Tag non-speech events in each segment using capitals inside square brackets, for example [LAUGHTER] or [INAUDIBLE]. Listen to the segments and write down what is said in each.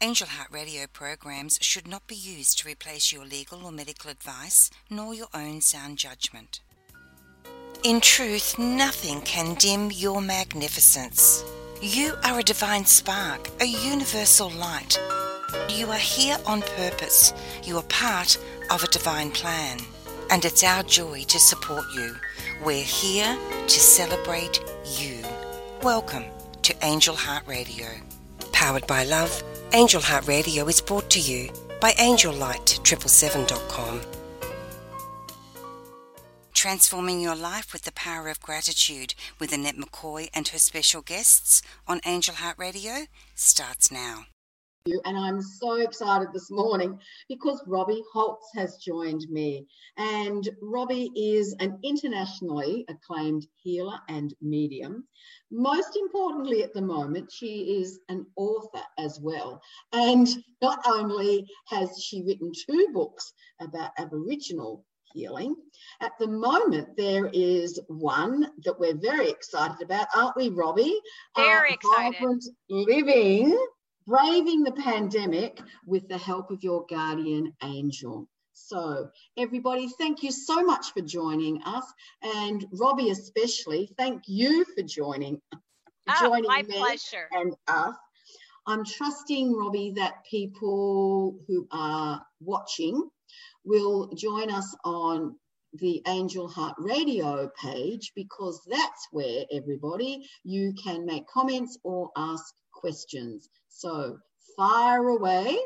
Angel Heart Radio programs should not be used to replace your legal or medical advice nor your own sound judgment. In truth, nothing can dim your magnificence. You are a divine spark, a universal light. You are here on purpose. You are part of a divine plan. And it's our joy to support you. We're here to celebrate you. Welcome to Angel Heart Radio. Powered by love, Angel Heart Radio is brought to you by AngelLight777.com. Transforming your life with the power of gratitude with Annette McCoy and her special guests on Angel Heart Radio starts now. And I'm so excited this morning because Robbie Holz has joined me. And Robbie is an internationally acclaimed healer and medium. Most importantly, at the moment, she is an author as well. And not only has she written two books about Aboriginal healing, at the moment, there is one that we're very excited about, aren't we, Robbie? Very uh, excited. Vibrant Living braving the pandemic with the help of your guardian angel. So, everybody, thank you so much for joining us. And Robbie, especially, thank you for joining, oh, joining my me pleasure. and us. I'm trusting, Robbie, that people who are watching will join us on the Angel Heart Radio page because that's where everybody you can make comments or ask questions. So fire away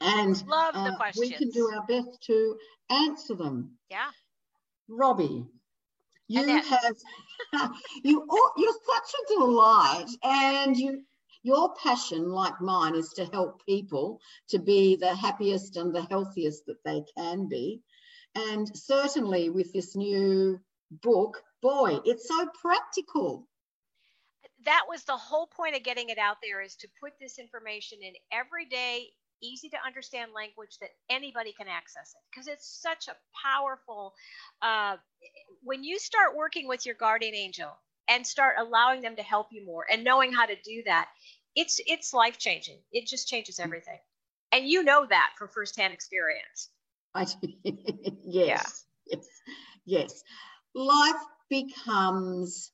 and Love the uh, we can do our best to answer them. Yeah. Robbie, you have [LAUGHS] you you're such a delight and you your passion like mine is to help people to be the happiest and the healthiest that they can be and certainly with this new book boy it's so practical that was the whole point of getting it out there is to put this information in everyday easy to understand language that anybody can access it because it's such a powerful uh, when you start working with your guardian angel and start allowing them to help you more and knowing how to do that it's it's life changing it just changes mm. everything. And you know that from firsthand experience. I, [LAUGHS] yes. Yeah. yes. Yes. Life becomes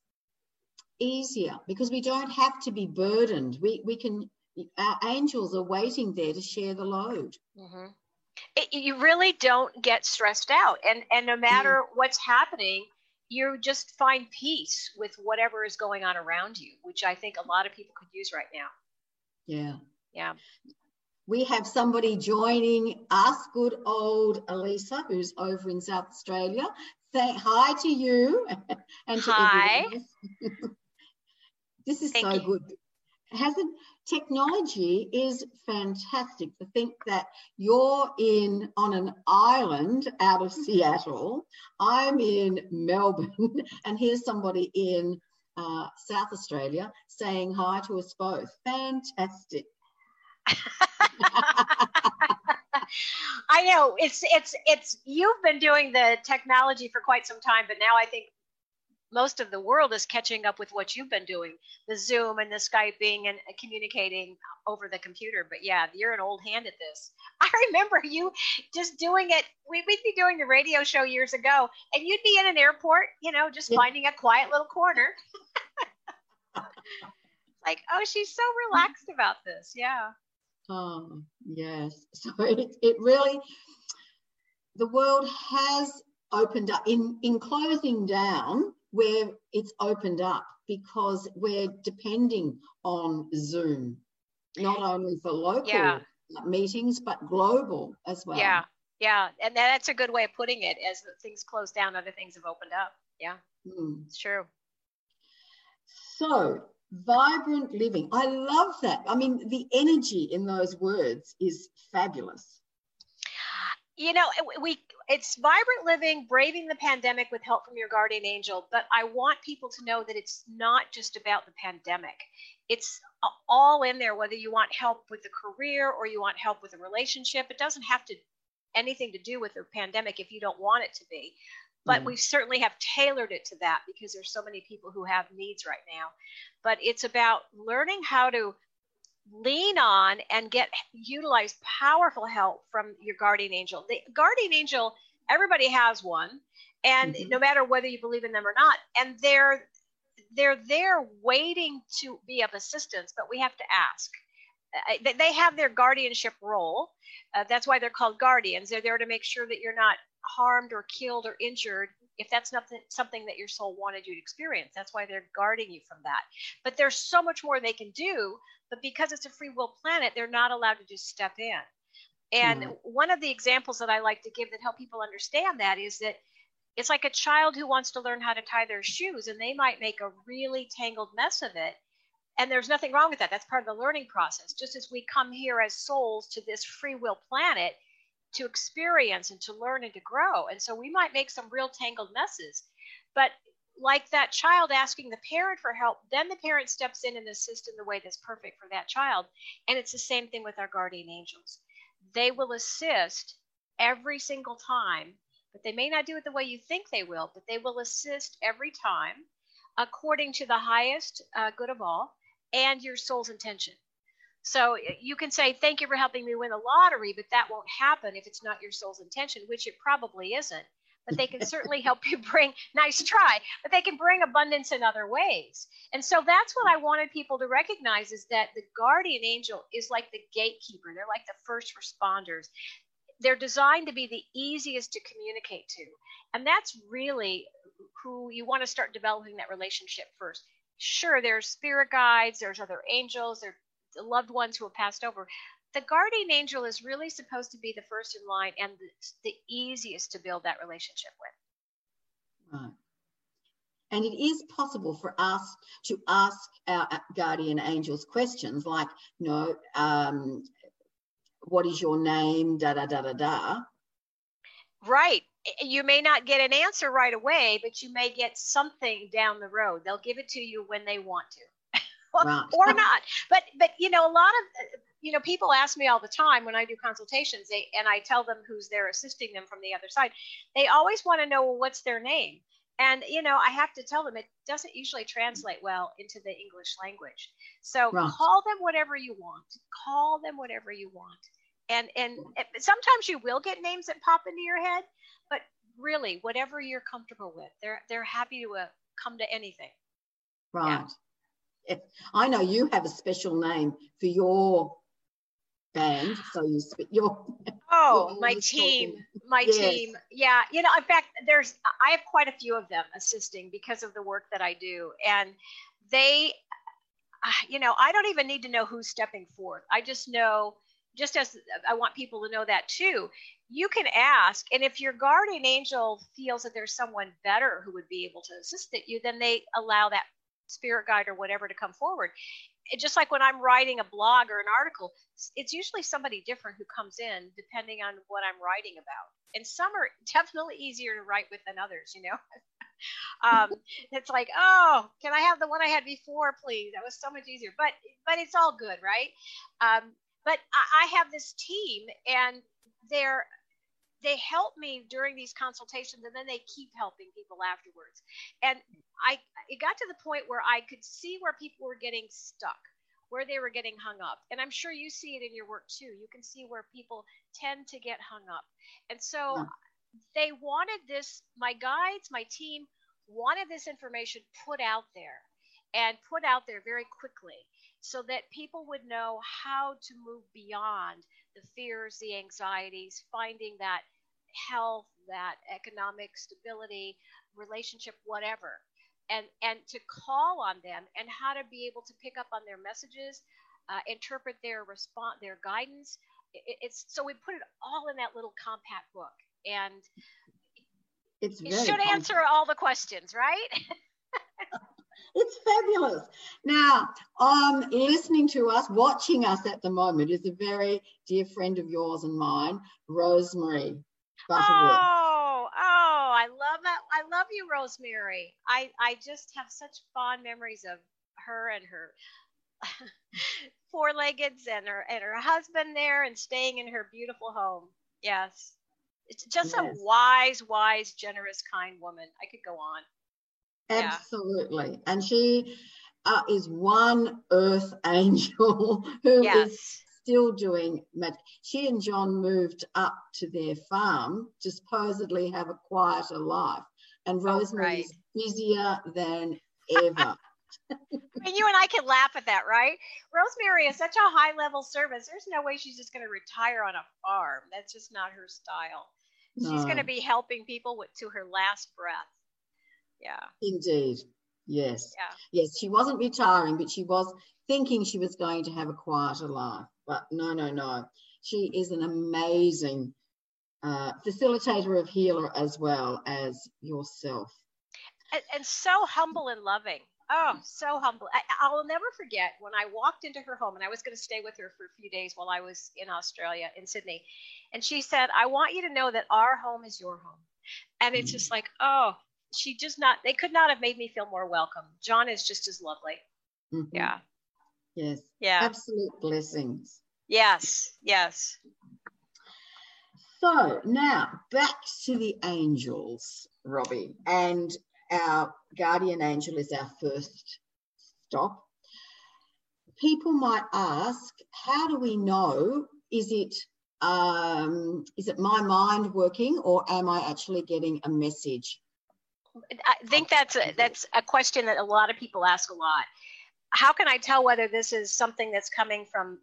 easier because we don't have to be burdened. We, we can, our angels are waiting there to share the load. Mm-hmm. It, you really don't get stressed out. And, and no matter mm. what's happening, you just find peace with whatever is going on around you, which I think a lot of people could use right now. Yeah. Yeah. We have somebody joining us, good old Elisa, who's over in South Australia. Say hi to you [LAUGHS] and to hi. This is Thank so you. good. Hasn't technology is fantastic to think that you're in on an island out of Seattle. I'm in Melbourne, [LAUGHS] and here's somebody in uh, South Australia saying hi to us both. Fantastic. [LAUGHS] I know it's it's it's you've been doing the technology for quite some time, but now I think most of the world is catching up with what you've been doing the zoom and the skyping and uh, communicating over the computer. But yeah you're an old hand at this. [LAUGHS] I remember you just doing it. We'd be doing the radio show years ago and you'd be in an airport you know just finding a quiet little corner. [LAUGHS] Like oh she's so relaxed about this. Yeah. Oh yes. So [LAUGHS] it, it really the world has opened up. In in closing down where it's opened up because we're depending on Zoom, not only for local yeah. meetings, but global as well. Yeah, yeah. And that's a good way of putting it. As things close down, other things have opened up. Yeah, mm. it's true. So, vibrant living. I love that. I mean, the energy in those words is fabulous. You know, we it's vibrant living, braving the pandemic with help from your guardian angel. But I want people to know that it's not just about the pandemic. It's all in there, whether you want help with a career or you want help with a relationship. It doesn't have to anything to do with the pandemic if you don't want it to be. But mm. we certainly have tailored it to that because there's so many people who have needs right now. But it's about learning how to lean on and get utilize powerful help from your guardian angel. The guardian angel, everybody has one, and mm-hmm. no matter whether you believe in them or not, and they're they're there waiting to be of assistance, but we have to ask. Uh, they have their guardianship role. Uh, that's why they're called guardians. They're there to make sure that you're not harmed or killed or injured if that's not something that your soul wanted you to experience. That's why they're guarding you from that. But there's so much more they can do. But because it's a free will planet, they're not allowed to just step in. And mm-hmm. one of the examples that I like to give that help people understand that is that it's like a child who wants to learn how to tie their shoes and they might make a really tangled mess of it. And there's nothing wrong with that. That's part of the learning process. Just as we come here as souls to this free will planet, to experience and to learn and to grow. And so we might make some real tangled messes. But like that child asking the parent for help, then the parent steps in and assists in the way that's perfect for that child. And it's the same thing with our guardian angels. They will assist every single time, but they may not do it the way you think they will, but they will assist every time according to the highest uh, good of all and your soul's intention. So you can say, Thank you for helping me win the lottery, but that won't happen if it's not your soul's intention, which it probably isn't. But they can [LAUGHS] certainly help you [LAUGHS] bring, nice try, but they can bring abundance in other ways. And so that's what I wanted people to recognize is that the guardian angel is like the gatekeeper, they're like the first responders. They're designed to be the easiest to communicate to. And that's really who you want to start developing that relationship first. Sure, there's spirit guides, there's other angels, there loved ones who have passed over. The guardian angel is really supposed to be the first in line and the, the easiest to build that relationship with. Right. And it is possible for us to ask our guardian angels questions like, you know, um, what is your name? Da da da da da. Right. You may not get an answer right away, but you may get something down the road. They'll give it to you when they want to right. or not. But but you know, a lot of you know people ask me all the time when I do consultations, they and I tell them who's there assisting them from the other side. They always want to know well, what's their name. And you know, I have to tell them it doesn't usually translate well into the English language. So right. call them whatever you want. Call them whatever you want. And and sometimes you will get names that pop into your head, but really, whatever you're comfortable with, they're they're happy to uh, come to anything. Right. Yeah. I know you have a special name for your band, so you your. Oh, your my team, my yes. team. Yeah, you know, in fact, there's I have quite a few of them assisting because of the work that I do, and they, you know, I don't even need to know who's stepping forth. I just know, just as I want people to know that too. You can ask, and if your guardian angel feels that there's someone better who would be able to assist you, then they allow that spirit guide or whatever to come forward. It, just like when I'm writing a blog or an article, it's usually somebody different who comes in depending on what I'm writing about. And some are [LAUGHS] definitely easier to write with than others, you know. [LAUGHS] um, it's like, oh, can I have the one I had before, please? That was so much easier. But but it's all good, right? Um, but I, I have this team, and they're they help me during these consultations and then they keep helping people afterwards. And i it got to the point where i could see where people were getting stuck where they were getting hung up. And i'm sure you see it in your work too. You can see where people tend to get hung up. And so yeah. they wanted this my guides my team wanted this information put out there and put out there very quickly so that people would know how to move beyond the fears, the anxieties, finding that health, that economic stability, relationship, whatever. And, and to call on them and how to be able to pick up on their messages, uh, interpret their response, their guidance. It, it's so we put it all in that little compact book, and it's it should answer all the questions, right? [LAUGHS] It's fabulous. Now, um, listening to us, watching us at the moment is a very dear friend of yours and mine, Rosemary Butterworth. Oh, oh, I love that. I love you, Rosemary. I, I just have such fond memories of her and her [LAUGHS] four-leggeds and her and her husband there and staying in her beautiful home. Yes. It's just yes. a wise, wise, generous, kind woman. I could go on. Absolutely. And she uh, is one earth [LAUGHS] angel who yes. is still doing magic. She and John moved up to their farm to supposedly have a quieter life. And Rosemary right. is busier than ever. [LAUGHS] [LAUGHS] I mean, you and I can laugh at that, right? Rosemary is such a high level service. There's no way she's just going to retire on a farm. That's just not her style. No. She's going to be helping people with, to her last breath. Yeah. Indeed. Yes. Yeah. Yes, she wasn't retiring, but she was thinking she was going to have a quieter life. But no, no, no. She is an amazing uh, facilitator of healer as well as yourself. And, and so humble and loving. Oh, so humble. I, I'll never forget when I walked into her home and I was going to stay with her for a few days while I was in Australia, in Sydney. And she said, I want you to know that our home is your home. And it's just like, oh, she just not, they could not have made me feel more welcome. John is just as lovely. Mhm. Yeah. Yes. Yeah. Absolute blessings. Yes. Yes. So now back to the angels, Robbie. And our guardian angel is our first stop. People might ask, how do we know? Is it um, is it my mind working or am I actually getting a message? I think that's a, that's a question that a lot of people ask a lot. How can I tell whether this is something that's coming from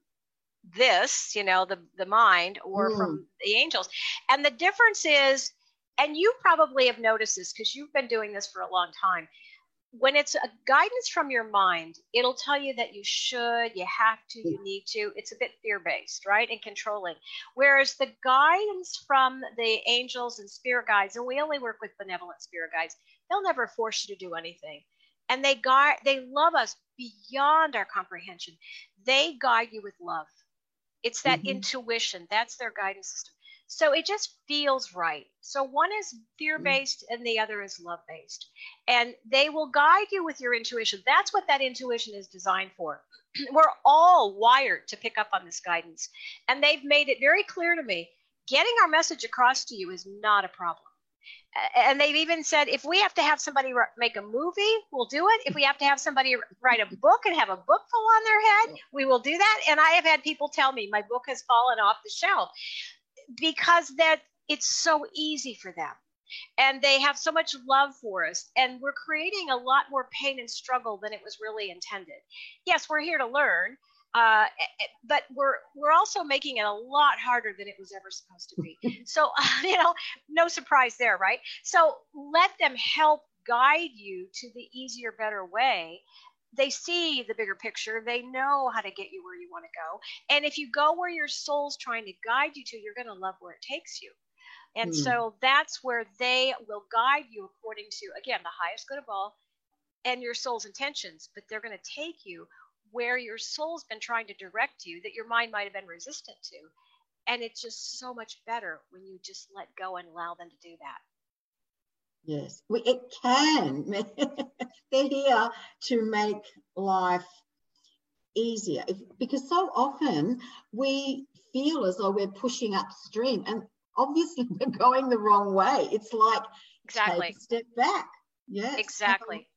this, you know, the the mind, or Mm. from the angels? And the difference is, and you probably have noticed this because you've been doing this for a long time. When it's a guidance from your mind, it'll tell you that you should, you have to, you need to. It's a bit fear based, right? And controlling. Whereas the guidance from the angels and spirit guides, and we only work with benevolent spirit guides, they'll never force you to do anything. And they guide, they love us beyond our comprehension. They guide you with love. It's that Mhm. intuition. That's their guidance system. So it just feels right. So one is mm. fear based and the other is love based. And they will guide you with your intuition. That's what that intuition is designed for. [CLEARS THROAT] We're all wired to pick up on this guidance. And they've made it very clear to me getting our message across to you is not a problem. And they've even said if we have to have somebody make a movie, we'll do it. If we have to have somebody write a book and have a book fall on their head, we will do that. And I have had people tell me my book has fallen off the shelf because that it's so easy for them. And they have so much love for us and we're creating a lot more pain and struggle than it was really intended. Yes we're here to learn uh, but we're we're also making it a lot harder than it was ever supposed to be. [LAUGHS] So [LAUGHS] you know no surprise there right? So let them help guide you to the easier better way they see the bigger picture they know how to get you where you want to go. And if you go where your soul's trying to guide you to you're going to love where it takes you. And Hmm. so that's where they will guide you according to again the highest good of all and your soul's intentions but they're going to take you where your soul's been trying to direct you that your mind might have been resistant to. And it's just so much better when you just let go and allow them to do that Yes, we, it can. [LAUGHS] They're here to make life easier if, because so often we feel as though we're pushing upstream and obviously [LAUGHS] we're going the wrong way. It's like exactly step back. Yes. Exactly.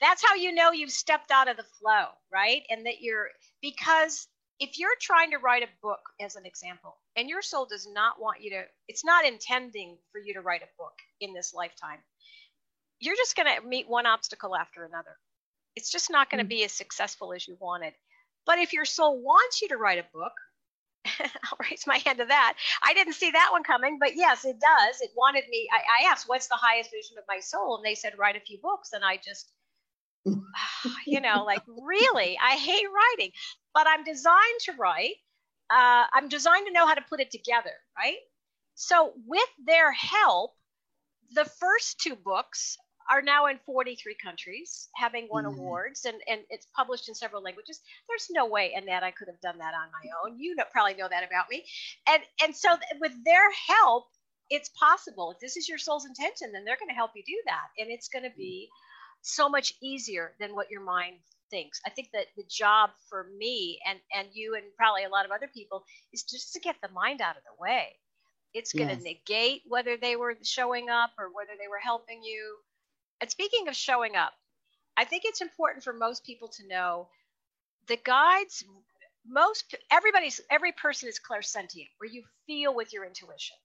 That's how you know you've stepped out of the flow, right? And that you're because if you're trying to write a book as an example and your soul does not want you to it's not intending for you to write a book in this lifetime you're just going to meet one obstacle after another. It's just not going to Mm. be as successful as you wanted. But if your soul wants you to write a book [LAUGHS] i'll raise my hand to that. I didn't see that one coming but yes it does. It wanted me i, I asked what's the highest vision of my soul? And they said write a few books. And i just [SIGHS] you know like really i hate writing but i'm designed to write uh, i'm designed to know how to put it together right? So with their help the first two books are now in 43 countries having won Mhm. awards and, and it's published in several languages. There's no way annette i could have done that on my own. You know, probably know that about me. And and so th- with their help it's possible. If this is your soul's intention then they're going to help you do that and it's going to be so much easier than what your mind thinks i think that the job for me and and you and probably a lot of other people is just to get the mind out of the way it's going to Yes. negate whether they were showing up or whether they were helping you and speaking of showing up I think it's important for most people to know the guides most everybody's every person is clairsentient where you feel with your intuition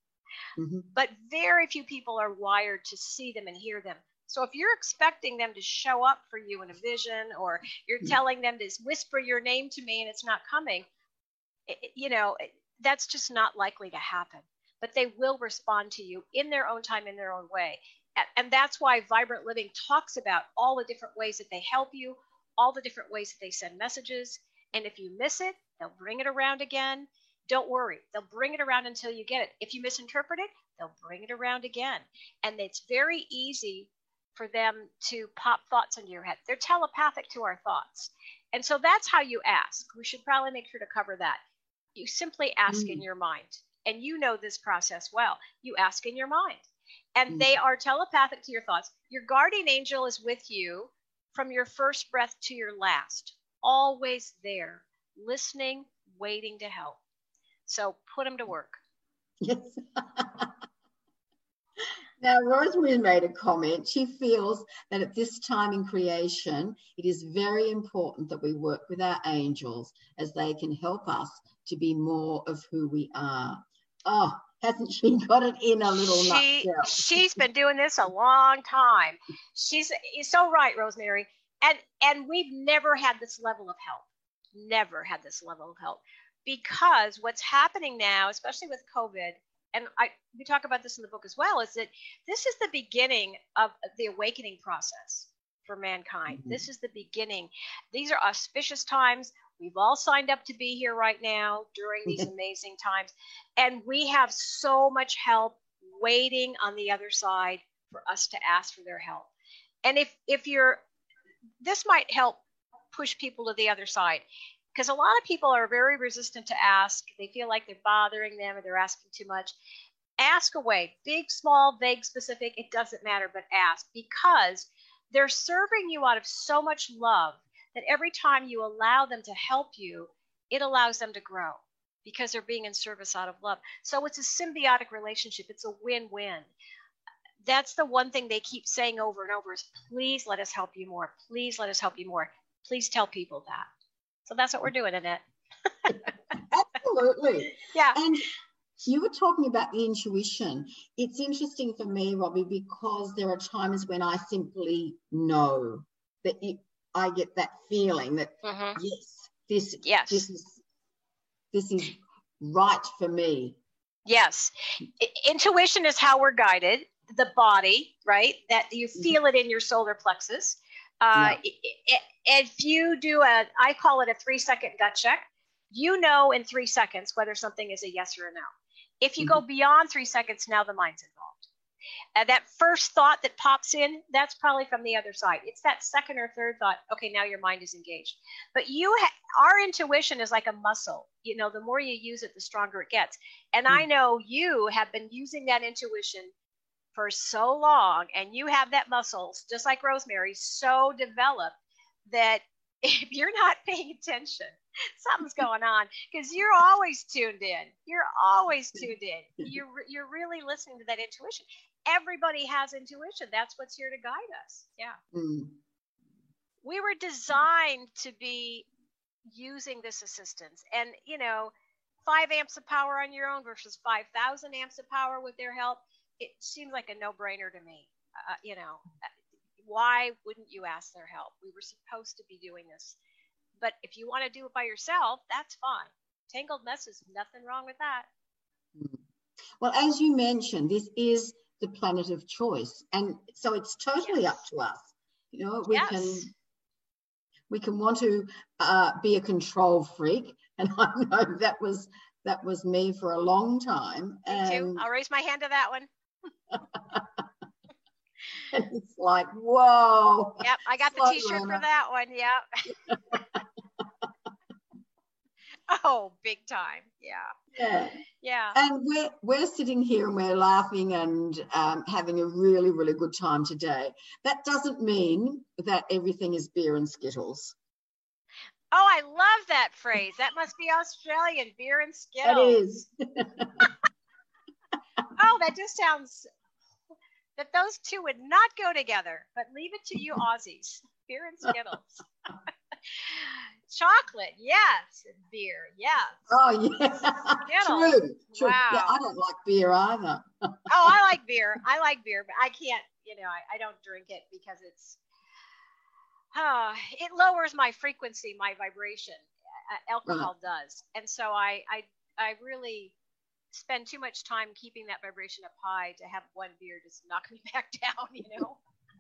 mm-hmm. but very few people are wired to see them and hear them so if you're expecting them to show up for you in a vision or you're mm-hmm. telling them to whisper your name to me and it's not coming it, you know that's just not likely to happen but they will respond to you in their own time in their own way and that's why vibrant living talks about all the different ways that they help you all the different ways that they send messages and if you miss it, they'll bring it around again. Don't worry, they'll bring it around until you get it. If you misinterpret it, they'll bring it around again. And it's very easy for them to pop thoughts into your head. They're telepathic to our thoughts. And so that's how you ask. We should probably make sure to cover that. You simply ask mm. in your mind. And you know this process well. You ask in your mind. And mm. they are telepathic to your thoughts. Your guardian angel is with you from your first breath to your last always there, listening, waiting to help. So put them to work. Yes. [LAUGHS] now, Rosemary made a comment. She feels that at this time in creation, it is very important that we work with our angels as they can help us to be more of who we are. Oh, hasn't she [LAUGHS] got it in a little she, nutshell? She's been doing this a long time. She's so right, Rosemary and and we've never had this level of help never had this level of help because what's happening now especially with covid and I we talk about this in the book as well is that this is the beginning of the awakening process for mankind. Mm-hmm. this is the beginning. These are auspicious times. We've all signed up to be here right now during these [LAUGHS] amazing times. And we have so much help waiting on the other side for us to ask for their help. And if if you're this might help push people to the other side because a lot of people are very resistant to ask. They feel like they're bothering them or they're asking too much. Ask away, big, small, vague, specific, it doesn't matter, but ask because they're serving you out of so much love that every time you allow them to help you, it allows them to grow because they're being in service out of love. So it's a symbiotic relationship, it's a win win that's the one thing they keep saying over and over is please let us help you more. Please let us help you more. Please tell people that. So that's what we're doing, Annette. Absolutely. [LAUGHS] Yeah. And you were talking about the intuition. It's interesting for me, Robbie, because there are times when I simply know that it, I get that feeling that mm-hmm. yes, this yes. this is this is right for me. Yes. Intuition is how we're guided the body, right? That you mm-hmm. feel it in your solar plexus. Uh, yeah. if you do a, I call it a three second gut check, you know in three seconds whether something is a yes or a no. If you mm-hmm. go beyond three seconds, now the mind's involved. And that first thought that pops in, that's probably from the other side. It's that second or third thought. Okay, now your mind is engaged. But you, ha- our intuition is like a muscle. You know, the more you use it, the stronger it gets. And mm-hmm. I know you have been using that intuition for so long and you have that muscle just like rosemary so developed that [LAUGHS] if you're not paying attention something's [LAUGHS] going on because you're always tuned in. You're always tuned in. You're you're really listening to that intuition. Everybody has intuition. That's what's here to guide us. Yeah. Mm. we were designed to be using this assistance and you know five amps of power on your own versus 5000 amps of power with their help it seems like a no-brainer to me. Uh, you know, why wouldn't you ask their help? We were supposed to be doing this. But if you want to do it by yourself, that's fine. Tangled messes, nothing wrong with that. Hmm. Well, as you mentioned, this is the planet of choice, and so it's totally yes. up to us. You know, we yes. can we can want to uh, be a control freak, and [LAUGHS] I know that was that was me for a long time. Me and, too. I'll raise my hand to that one. It's like, whoa. Yep, I got the t-shirt runner. for that one. Yep. [LAUGHS] oh, big time. Yeah. Yeah. Yeah. And we're we're sitting here and we're laughing and um, having a really, really good time today. That doesn't mean that everything is beer and skittles. Oh, I love that phrase. That must be Australian, beer and skittles. It is. [LAUGHS] oh, that just sounds that those two would not go together. But leave it to you Aussies. beer and Skittles. [LAUGHS] Chocolate, yes. Beer, yes. Oh yeah. Skittles. True. True. Wow. Yeah, I don't like beer either. [LAUGHS] oh, I like beer. I like beer, but I can't. You know, I, I don't drink it because it's. Uh, it lowers my frequency, my vibration. Uh, alcohol uh-huh. does, and so I, I, I really spend too much time keeping that vibration up high to have one beer just knock me [LAUGHS] back down, you know?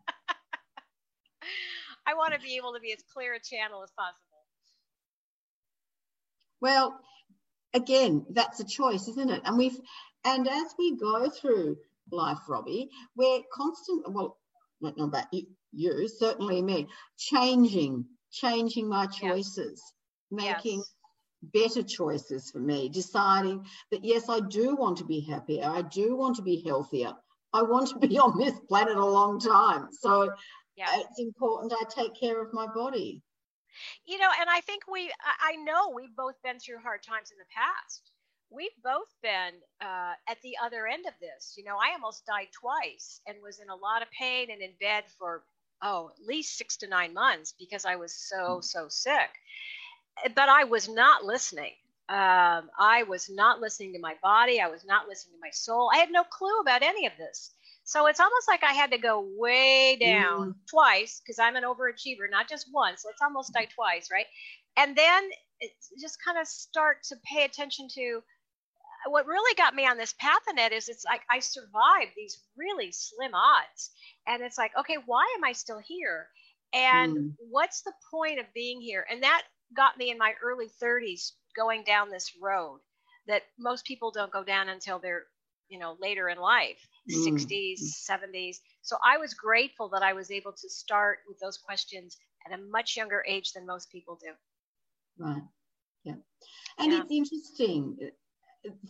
[LAUGHS] I want to be able to be as clear a channel as possible. Well, again, that's a choice, isn't it? And we've, and as we go through life, Robbie, we're constant, well, don't know about you, you certainly me, changing, changing my choices, yes. making yes better choices for me, deciding that yes, I do want to be happier, I do want to be healthier, I want to be on this planet a long time. So yeah. it's important I take care of my body. You know, and I think we, I know we've both been through hard times in the past. We've both been uh, at the other end of this. You know, I almost died twice and was in a lot of pain and in bed for, oh, at least six to nine months because I was so, so sick but I was not listening. Um, I was not listening to my body. I was not listening to my soul. I had no clue about any of this. So it's almost like I had to go way down mm. twice because I'm an overachiever, not just once. Let's almost die twice, right? And then just kind of start to pay attention to uh, what really got me on this path, Annette, it is it's like I survived these really slim odds. And it's like, okay, why am I still here? And mm. what's the point of being here? And that got me in my early 30s going down this road that most people don't go down until they're you know later in life mm. 60s 70s so i was grateful that i was able to start with those questions at a much younger age than most people do. Right. Yeah. And yeah. it's interesting.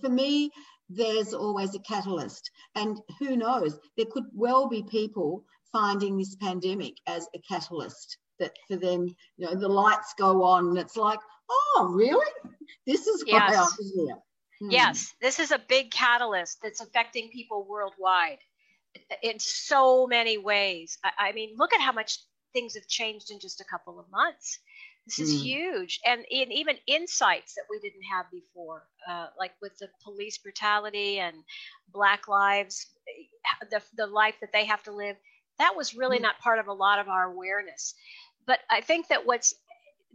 For me there's always a catalyst. And who knows? There could well be people finding this pandemic as a catalyst that for them, you know, the lights go on and it's like, oh, really? This is why yes. I'm here. Hmm. Yes, this is a big catalyst that's affecting people worldwide in so many ways. I, I mean, look at how much things have changed in just a couple of months. This is mm. huge, and in, even insights that we didn't have before, uh, like with the police brutality and Black lives, the the life that they have to live. That was really mm. not part of a lot of our awareness but I think that what's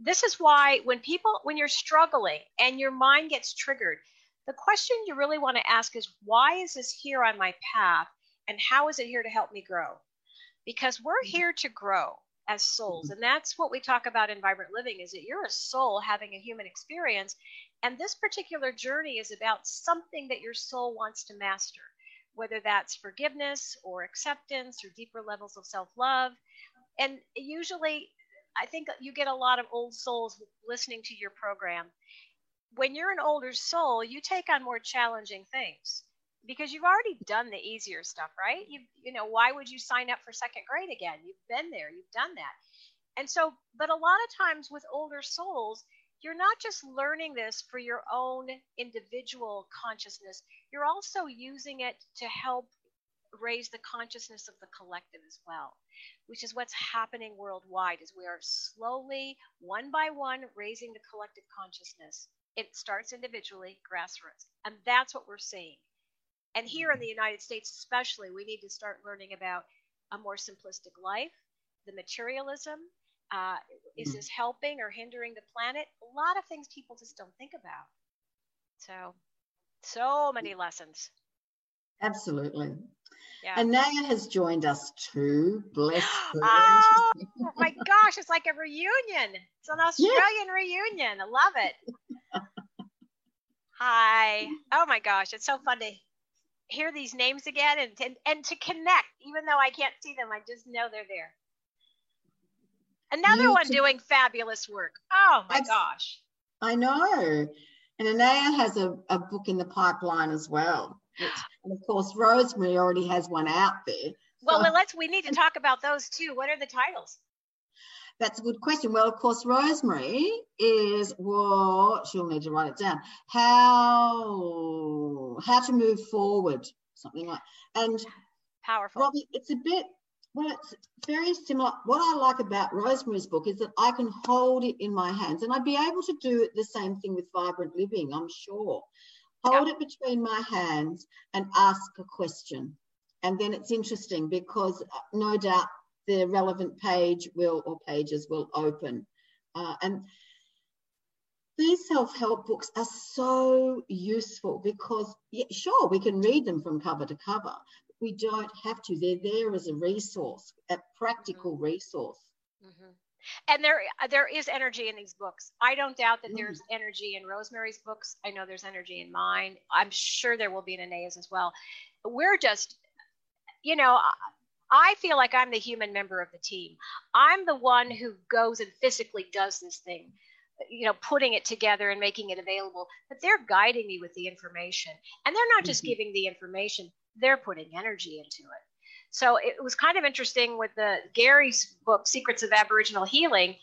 this is why when people when you're struggling and your mind gets triggered, the question you really want to ask is why is this here on my path and how is it here to help me grow? Because we're mm-hmm. here to grow as souls and that's what we talk about in vibrant living is that you're a soul having a human experience and this particular journey is about something that your soul wants to master whether that's forgiveness or acceptance or deeper levels of self-love and usually I think you get a lot of old souls listening to your program. When you're an older soul, you take on more challenging things because you've already done the easier stuff, right? You you know, why would you sign up for second grade again? You've been there, you've done that. And so, but a lot of times with older souls, you're not just learning this for your own individual consciousness, you're also using it to help raise the consciousness of the collective as well which is what's happening worldwide is we are slowly one by one raising the collective consciousness. It starts individually grassroots and that's what we're seeing. And here in the united states especially we need to start learning about a more simplistic life the materialism uh, is mm-hmm. this helping or hindering the planet? A lot of things people just don't think about. So so many lessons absolutely yeah. Anaya has joined us too. Bless [GASPS] her. Oh my gosh, it's like a reunion. It's an Australian reunion. I love it. Hi. Oh my gosh, it's so fun to hear these names again and, and, and to connect, even though I can't see them, I just know they're there. Another you one doing fabulous work. Oh my gosh. I know. And Anaya has a, a book in the pipeline as well. And of course, Rosemary already has one out there. Well, so, well, let's. We need to talk about those too. What are the titles? That's a good question. Well, of course, Rosemary is well, she'll need to write it down. How how to move forward, something like. And powerful. Robbie, it's a bit Well, it's very similar. What I like about Rosemary's book is that I can hold it in my hands, and I'd be able to do the same thing with Vibrant Living, I'm sure. Hold yeah. it between my hands and ask a question. And then it's interesting because uh, no doubt the relevant page will or pages will open. Uh, and these self-help books are so useful because yeah, sure we can read them from cover to cover we don't have to. They're there as a resource, a practical mm-hmm. resource. Mm-hmm. And there, there is energy in these books. I don't doubt that mm. there's energy in Rosemary's books. I know there's energy in mine. I'm sure there will be in Anaya's as well. We're just, you know, I feel like I'm the human member of the team. I'm the one who goes and physically does this thing you know putting it together and making it available but they're guiding me with the information and they're not just mm-hmm. giving the information they're putting energy into it. So it was kind of interesting with the Gary's book, Secrets of Aboriginal Healing.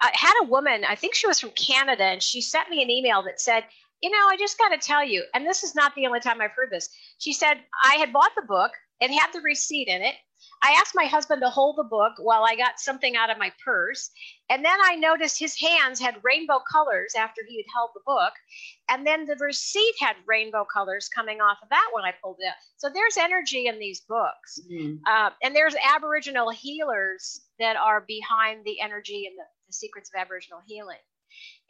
I had a woman, I think she was from Canada, and she sent me an email that said, You know, I just got to tell you, and this is not the only time I've heard this. She said, I had bought the book, it had the receipt in it, I asked my husband to hold the book while I got something out of my purse. And then I noticed his hands had rainbow colors after he had held the book. And then the receipt had rainbow colors coming off of that when I pulled it out. So there's energy in these books. Mm-hmm. Uh, and there's Aboriginal healers that are behind the energy and the, the secrets of Aboriginal healing.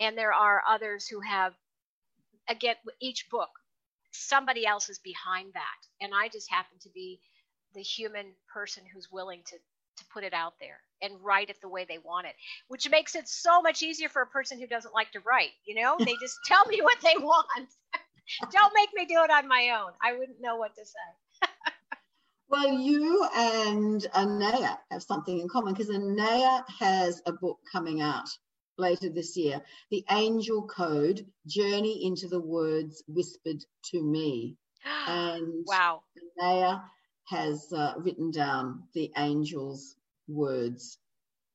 And there are others who have, again, each book, somebody else is behind that. And I just happen to be the human person who's willing to to put it out there and write it the way they want it, which makes it so much easier for a person who doesn't like to write. You know, they just [LAUGHS] tell me what they want. [LAUGHS] Don't make me do it on my own. I wouldn't know what to say. well, you and Anaya have something in common because Anaya has a book coming out later this year The Angel Code Journey into the Words Whispered to Me. [GASPS] And wow. Anaya has uh, written down the angel's words.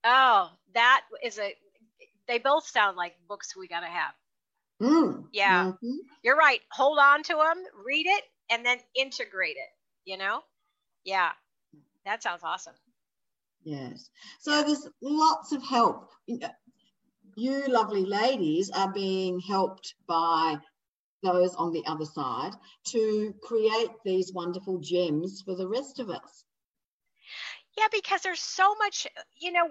Oh, that is a. They both sound like books we got to have. Mm. Yeah, mm-hmm. you're right. Hold on to them, read it, and then integrate it. You know? Yeah, that sounds awesome. Yes. So there's lots of help. You lovely ladies are being helped by those on the other side to create these wonderful gems for the rest of us. Yeah, because there's so much, you know,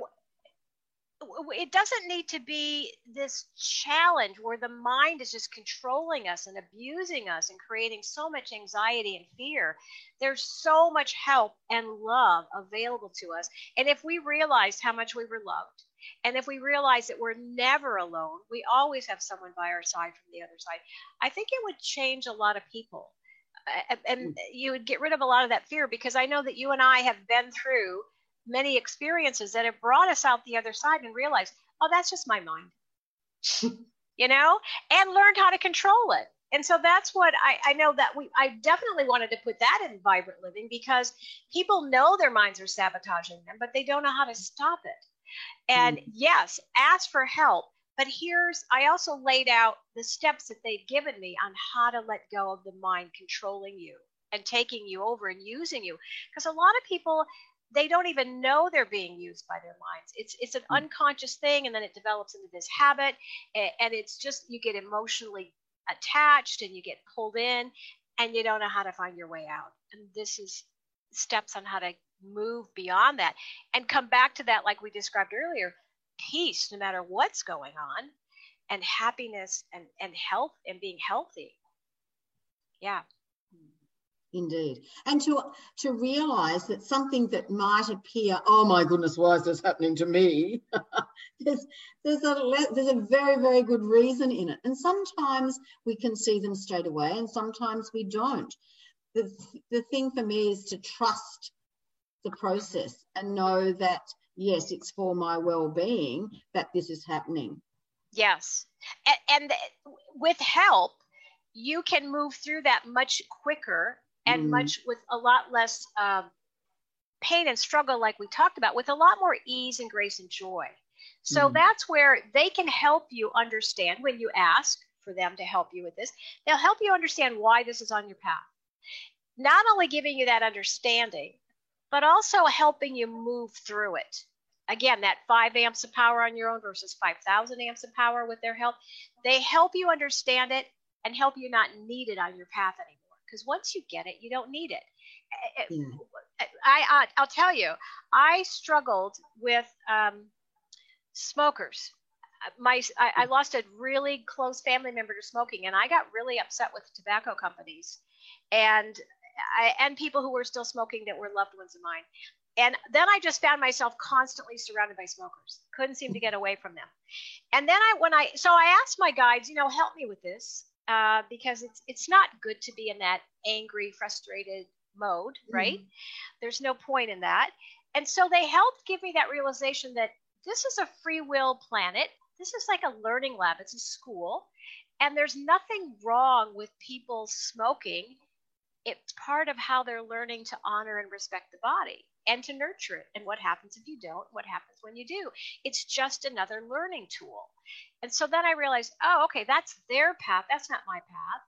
it doesn't need to be this challenge where the mind is just controlling us and abusing us and creating so much anxiety and fear. There's so much help and love available to us. And if we realized how much we were loved, and if we realize that we're never alone, we always have someone by our side from the other side, I think it would change a lot of people. And mm. you would get rid of a lot of that fear because I know that you and I have been through many experiences that have brought us out the other side and realized, oh, that's just my mind, [LAUGHS] you know, and learned how to control it. And so that's what I, I know that we, I definitely wanted to put that in vibrant living because people know their minds are sabotaging them, but they don't know how to stop it. And mm-hmm. yes, ask for help. But here's, I also laid out the steps that they've given me on how to let go of the mind controlling you and taking you over and using you. Because a lot of people, they don't even know they're being used by their minds. It's it's an mm-hmm. unconscious thing, and then it develops into this habit, and it's just you get emotionally attached and you get pulled in, and you don't know how to find your way out. And this is steps on how to move beyond that and come back to that, like we described earlier peace, no matter what's going on, and happiness and, and health and being healthy. Yeah. Indeed. And to to realize that something that might appear, oh my goodness, why is this happening to me? [LAUGHS] there's there's a there's a very, very good reason in it. And sometimes we can see them straight away and sometimes we don't. The, the thing for me is to trust the process and know that yes it's for my well-being that this is happening yes and, and with help you can move through that much quicker and mm. much with a lot less um, pain and struggle like we talked about with a lot more ease and grace and joy so mm. that's where they can help you understand when you ask for them to help you with this they'll help you understand why this is on your path not only giving you that understanding but also helping you move through it. Again, that five amps of power on your own versus 5,000 amps of power with their help. They help you understand it and help you not need it on your path anymore. Because once you get it, you don't need it. Eh, eh, yeah. I, I will tell you, I struggled with um, smokers. My I, I lost a really close family member to smoking, and I got really upset with tobacco companies, and I, and people who were still smoking that were loved ones of mine. And then I just found myself constantly surrounded by smokers. Couldn't seem to get away from them. And then I, when I, so I asked my guides, you know, help me with this uh, because it's it's not good to be in that angry, frustrated mode, right? Mm-hmm. There's no point in that. And so they helped give me that realization that this is a free will planet. This is like a learning lab. It's a school. And there's nothing wrong with people smoking. It's part of how they're learning to honor and respect the body and to nurture it. And what happens if you don't? What happens when you do? It's just another learning tool. And so then I realized, oh, okay, that's their path. That's not my path.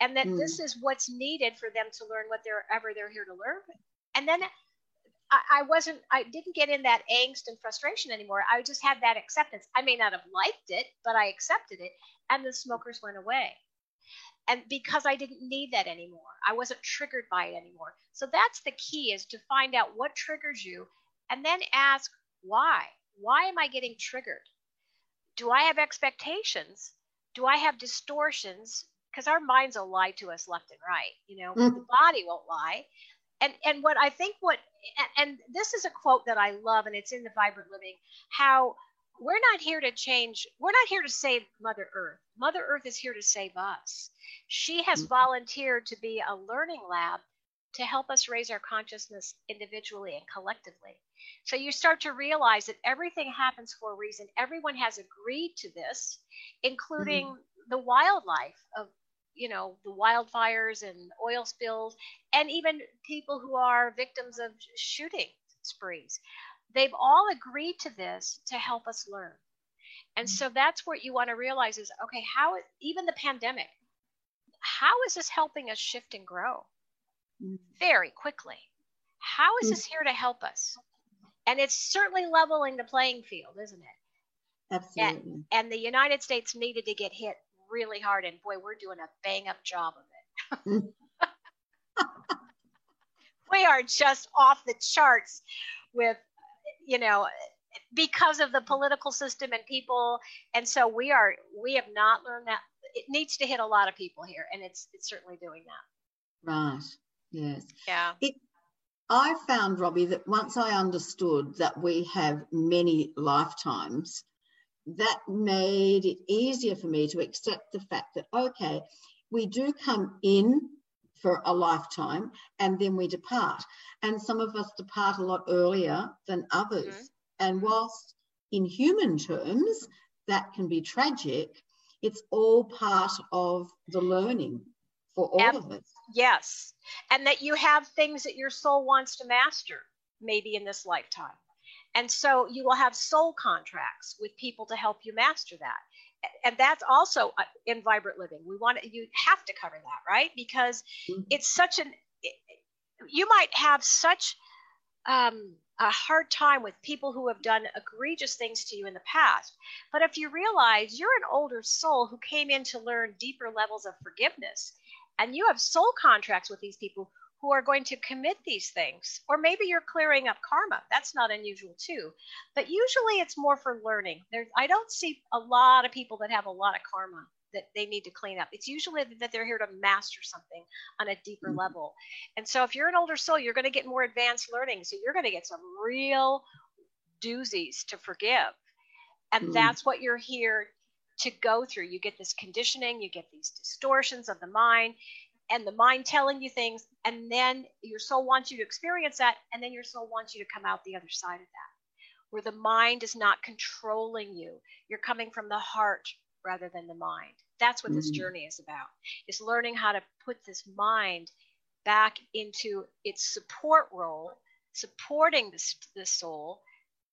And that mm. this is what's needed for them to learn what they're ever they're here to learn. And then I, I wasn't, I didn't get in that angst and frustration anymore. I just had that acceptance. I may not have liked it, but I accepted it. And the smokers went away and because i didn't need that anymore. I wasn't triggered by it anymore. So that's the key is to find out what triggers you and then ask why? Why am i getting triggered? Do i have expectations? Do i have distortions? Because our minds will lie to us left and right you know mm. the body won't lie. And and what i think what and, and this is a quote that i love and it's in the vibrant living how we're not here to change we're not here to save mother earth. Mother earth is here to save us. She has mm-hmm. volunteered to be a learning lab to help us raise our consciousness individually and collectively. So you start to realize that everything happens for a reason. Everyone has agreed to this including mm-hmm. the wildlife of you know the wildfires and oil spills and even people who are victims of shooting sprees they've all agreed to this to help us learn. And so that's what you want to realize is okay, how even the pandemic, how is this helping us shift and grow mm. very quickly? How is this here to help us? And it's certainly leveling the playing field, isn't it? Absolutely. And, and the United States needed to get hit really hard, and boy, we're doing a bang up job of it. Mm. [LAUGHS] [LAUGHS] we are just off the charts with you know because of the political system and people. And so we are we have not learned that. It needs to hit a lot of people here and it's it's certainly doing that. Right. Yes. Yeah. It, i found robbie that once i understood that we have many lifetimes that made it easier for me to accept the fact that okay we do come in for a lifetime and then we depart. And some of us depart a lot earlier than others. Mm-hmm. And whilst in human terms that can be tragic, it's all part of the learning for all and, of us. Yes. And that you have things that your soul wants to master, maybe in this lifetime. And so you will have soul contracts with people to help you master that and that's also uh, in vibrant living we want to, you have to cover that right because mm-hmm. it's such an it, you might have such um, a hard time with people who have done egregious things to you in the past but if you realize you're an older soul who came in to learn deeper levels of forgiveness and you have soul contracts with these people who are going to commit these things. Or maybe you're clearing up karma. That's not unusual too. But usually it's more for learning. There's I don't see a lot of people that have a lot of karma that they need to clean up. It's usually that they're here to master something on a deeper mm-hmm. level. And so if you're an older soul, you're going to get more advanced learning. So you're going to get some real doozies to forgive. And mm-hmm. that's what you're here to go through. You get this conditioning, you get these distortions of the mind, and the mind telling you things, and then your soul wants you to experience that, and then your soul wants you to come out the other side of that, where the mind is not controlling you. You're coming from the heart rather than the mind. That's what mm-hmm. this journey is about, is learning how to put this mind back into its support role, supporting the, the soul,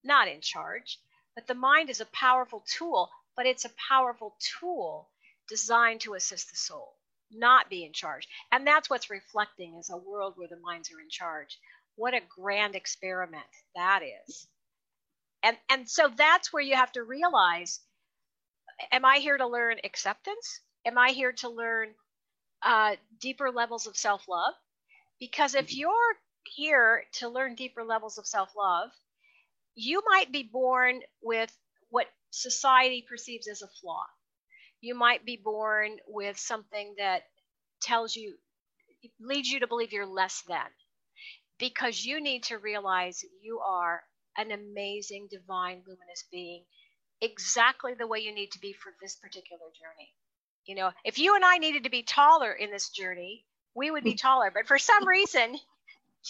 not in charge. But the mind is a powerful tool, but it's a powerful tool designed to assist the soul not be in charge. And that's what's reflecting is a world where the minds are in charge. What a grand experiment that is. And and so that's where you have to realize am I here to learn acceptance? Am I here to learn uh, deeper levels of self love? Because if you're here to learn deeper levels of self love, you might be born with what society perceives as a flaw. You might be born with something that tells you, leads you to believe you're less than, because you need to realize you are an amazing, divine, luminous being, exactly the way you need to be for this particular journey. You know, if you and I needed to be taller in this journey, we would be [LAUGHS] taller. But for some reason,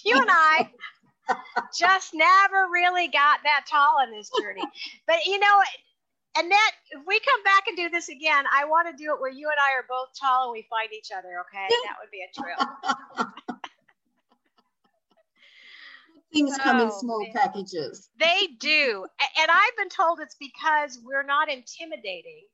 you and I [LAUGHS] just never really got that tall in this journey. But you know, Annette, if we come back and do this again, I want to do it where you and I are both tall and we find each other. Okay, that would be a trip. [LAUGHS] Things oh, come in oh, small packages. They do, and I've been told it's because we're not intimidating.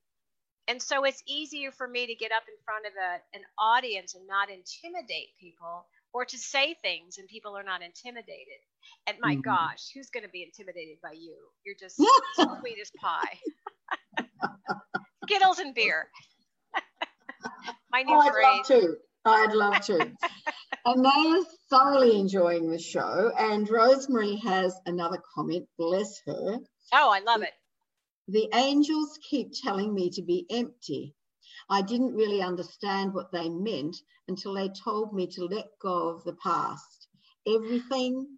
And so it's easier for me to get up in front of a, an audience and not intimidate people or to say things and people are not intimidated. And my mm-hmm. gosh, who's going to be intimidated by you? You're just [LAUGHS] sweet as pie. [LAUGHS] Skittles and beer. [LAUGHS] my new oh, phrase. Oh, I'd love to. I'd love to. and they are thoroughly enjoying the show. And Rosemary has another comment, bless her. Oh, I love it. The angels keep telling me to be empty. I didn't really understand what they meant until they told me to let go of the past. Everything,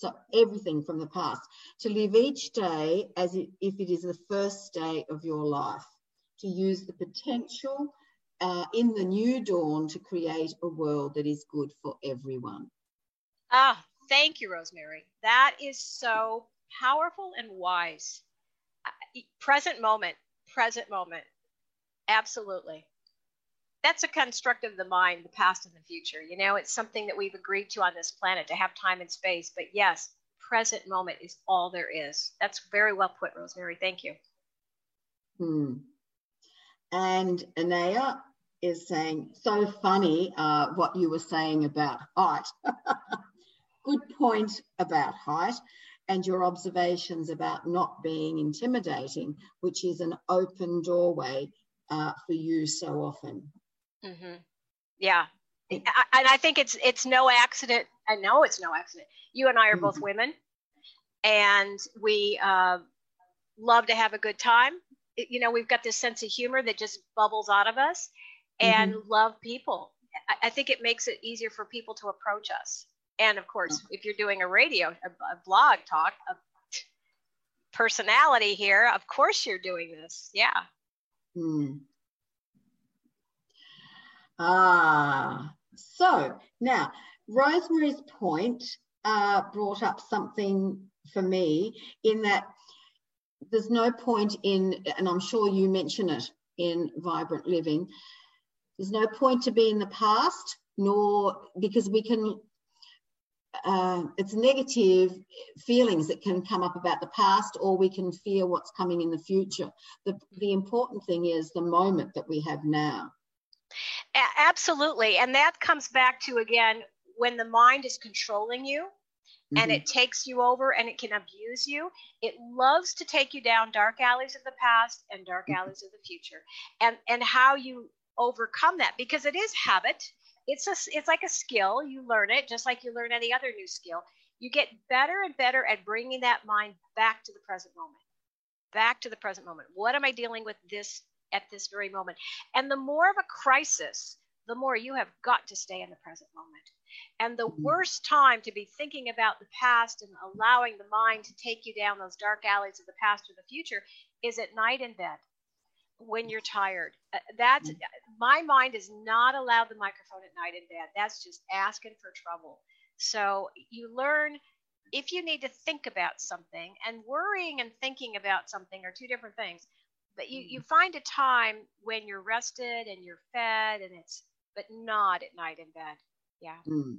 so everything from the past, to live each day as if it is the first day of your life, to use the potential uh, in the new dawn to create a world that is good for everyone. Ah, thank you, Rosemary. That is so powerful and wise. Present moment, present moment. Absolutely. That's a construct of the mind, the past and the future. You know, it's something that we've agreed to on this planet to have time and space. But yes, present moment is all there is. That's very well put, Rosemary. Thank you. Hmm. And Anaya is saying, so funny uh, what you were saying about height. [LAUGHS] Good point about height and your observations about not being intimidating, which is an open doorway uh, for you so often. Mm-hmm. Yeah, and I think it's it's no accident. I know it's no accident. You and I are both mm-hmm. women, and we uh, love to have a good time. It, you know, we've got this sense of humor that just bubbles out of us, and mm-hmm. love people. I, I, think it makes it easier for people to approach us. And of course, mm-hmm. if you're doing a radio, a, a blog talk, a personality here, of course you're doing this. Yeah. Hmm. Ah, so now Rosemary's point uh, brought up something for me in that there's no point in, and I'm sure you mention it in Vibrant Living, there's no point to be in the past, nor because we can uh, it's negative feelings that can come up about the past, or we can fear what's coming in the future. The, the important thing is the moment that we have now. Absolutely. And that comes back to, again, when the mind is controlling you mm-hmm. and it takes you over and it can abuse you, it loves to take you down dark alleys of the past and dark mm-hmm. alleys of the future. And, and how you overcome that because it is habit it's a it's like a skill you learn it just like you learn any other new skill you get better and better at bringing that mind back to the present moment back to the present moment what am i dealing with this at this very moment and the more of a crisis the more you have got to stay in the present moment and the mm-hmm. worst time to be thinking about the past and allowing the mind to take you down those dark alleys of the past or the future is at night in bed when you're tired. Uh, that's mm-hmm. my mind is not allowed the microphone at night in bed. That's just asking for trouble. So you learn if you need to think about something, and worrying and thinking about something are two different things. But you, you mm-hmm. find a time when you're rested and you're fed, and it's but not at night in bed. Yeah. Mm.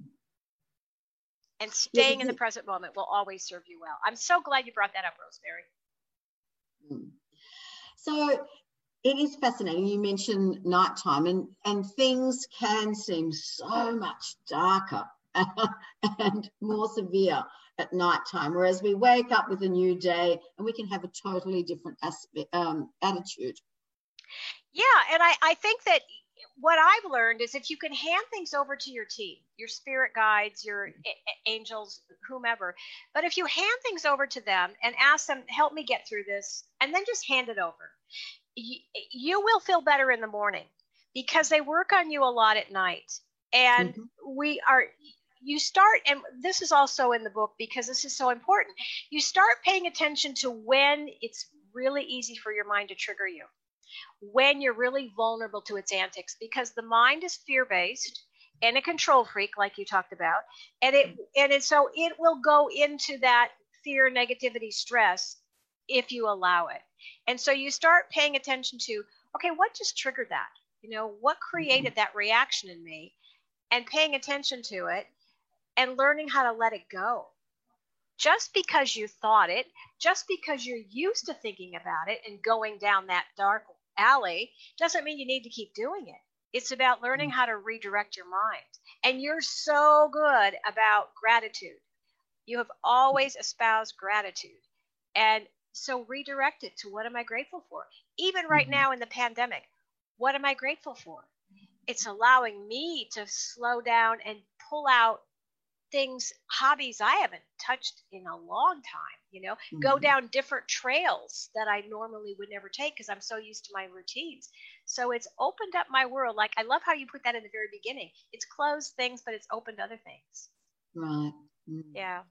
And staying yeah, in the present moment will always serve you well. I'm so glad you brought that up, Rosemary. Mm. So it is fascinating. You mentioned nighttime, and, and things can seem so much darker [LAUGHS] and more severe at night time. Whereas we wake up with a new day and we can have a totally different aspect, um, attitude. Yeah, and I, I think that what I've learned is if you can hand things over to your team, your spirit guides, your a- angels, whomever, but if you hand things over to them and ask them, help me get through this, and then just hand it over, you, you will feel better in the morning because they work on you a lot at night. And mm-hmm. we are, you start, and this is also in the book because this is so important. You start paying attention to when it's really easy for your mind to trigger you when you're really vulnerable to its antics because the mind is fear based and a control freak like you talked about and it and it, so it will go into that fear negativity stress if you allow it. And so you start paying attention to okay what just triggered that? You know what created mm-hmm. that reaction in me? And paying attention to it and learning how to let it go just because you thought it just because you're used to thinking about it and going down that dark alley doesn't mean you need to keep doing it. It's about learning mm. how to redirect your mind. And you're so good about gratitude. You have always espoused gratitude. And so redirect it to what am I grateful for? Even right mm-hmm. now in the pandemic, what am I grateful for? It's allowing me to slow down and pull out things, hobbies I haven't touched in a long time, you know, mm-hmm. go down different trails that I normally would never take because I'm so used to my routines. So it's opened up my world. Like, I love how you put that in the very beginning. It's closed things, but it's opened other things. Right. Mm. Yeah.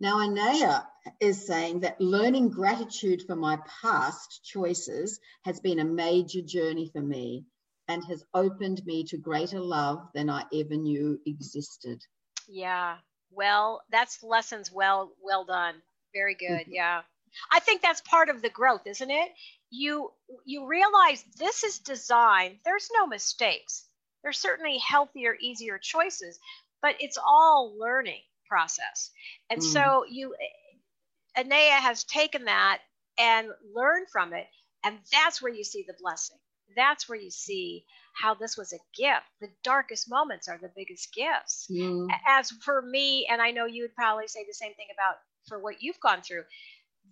Now, Anaya is saying that learning gratitude for my past choices has been a major journey for me and has opened me to greater love than I ever knew existed. Yeah. Well, that's lessons well well done. Very good. Mm-hmm. Yeah. I think that's part of the growth, isn't it? You you realize this is design. There's no mistakes. There's certainly healthier, easier choices, but it's all learning process. And mm. so you Anaya has taken that and learned from it, and that's where you see the blessing that's where you see how this was a gift. The darkest moments are the biggest gifts. Mm. As for me, and I know you would probably say the same thing about for what you've gone through,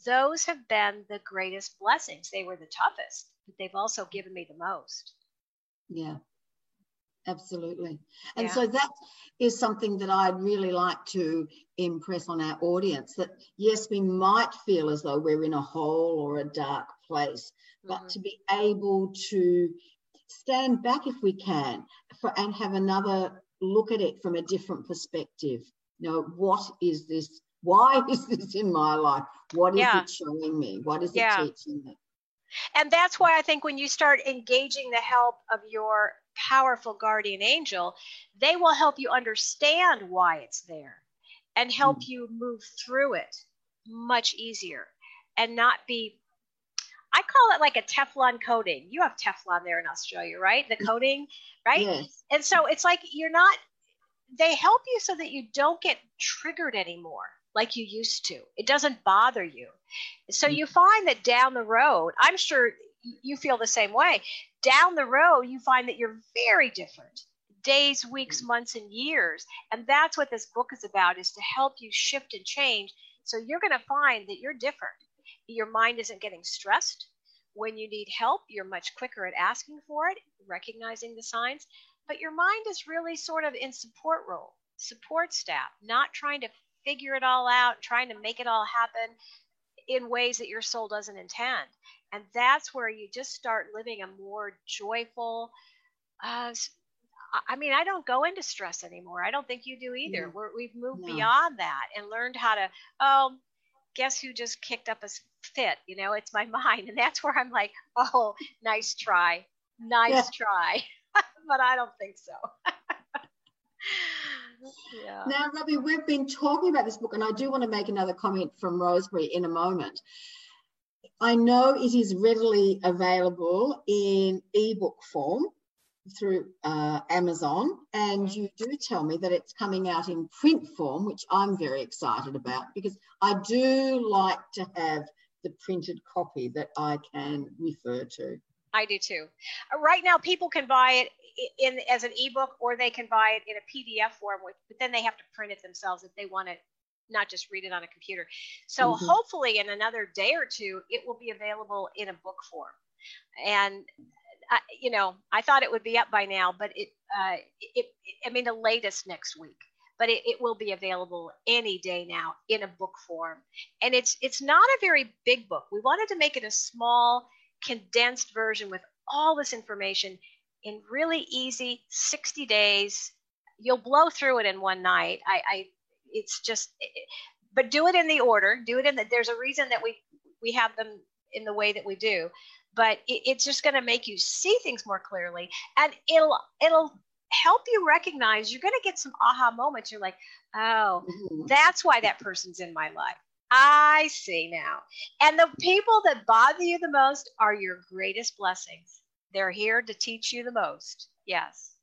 those have been the greatest blessings. They were the toughest, but they've also given me the most. Yeah, absolutely. And yeah. so that is something that I'd really like to impress on our audience that yes, we might feel as though we're in a hole or a dark place, but mm-hmm. to be able to stand back if we can for, and have another look at it from a different perspective. You know, what is this? Why [LAUGHS] is this in my life? What is yeah. it showing me? What is yeah. it teaching me? And that's why I think when you start engaging the help of your powerful guardian angel, they will help you understand why it's there and help mm. you move through it much easier and not be I call it like a Teflon coating. You have Teflon there in Australia, right? The coating, right? Yes. And so it's like you're not, they help you so that you don't get triggered anymore like you used to. It doesn't bother you. So mm. you find that down the road, I'm sure you feel the same way. Down the road, you find that you're very different days, weeks, mm. months, and years. And that's what this book is about is to help you shift and change. So you're going to find that you're different your mind isn't getting stressed. When you need help, you're much quicker at asking for it, recognizing the signs. But your mind is really sort of in support role, support staff, not trying to figure it all out, trying to make it all happen in ways that your soul doesn't intend. And that's where you just start living a more joyful, uh, I mean, I don't go into stress anymore. I don't think you do either. we have moved no. beyond that and learned how to, oh, guess who just kicked up a fit? You know, it's my [LAUGHS] mind. And that's where I'm like, oh, nice try. Nice yeah. try. [LAUGHS] but I don't think so. [LAUGHS] yeah. Now, Robbie, we've been talking about this book, and I do want to make another comment from Rosemary in a moment. I know it is readily available in ebook form through uh, Amazon, and mm-hmm. you do tell me that it's coming out in print form, which I'm very excited about because I do like to have the printed copy that I can refer to. I do too. Right now, people can buy it in as an ebook, or they can buy it in a PDF form. but then they have to print it themselves if they want to, not just read it on a computer. So mm-hmm. hopefully, in another day or two, it will be available in a book form. And I, uh, you know, I thought it would be up by now, but it, uh, it, it I mean, the latest next week but it, it, will be available any day now in a book form. And it's it's not a very big book. We wanted to make it a small, condensed version with all this information in really easy 60 days. You'll blow through it in one night. I, I it's just but do it in the order. Do it in the there's a reason that we we have them in the way that we do but it, it's just going to make you see things more clearly and it'll it'll help you recognize you're going to get some aha moments. You're like, oh, mm-hmm. that's why that person's in my life. I see now. And the people that bother you the most are your greatest blessings. They're here to teach you the most. Yes.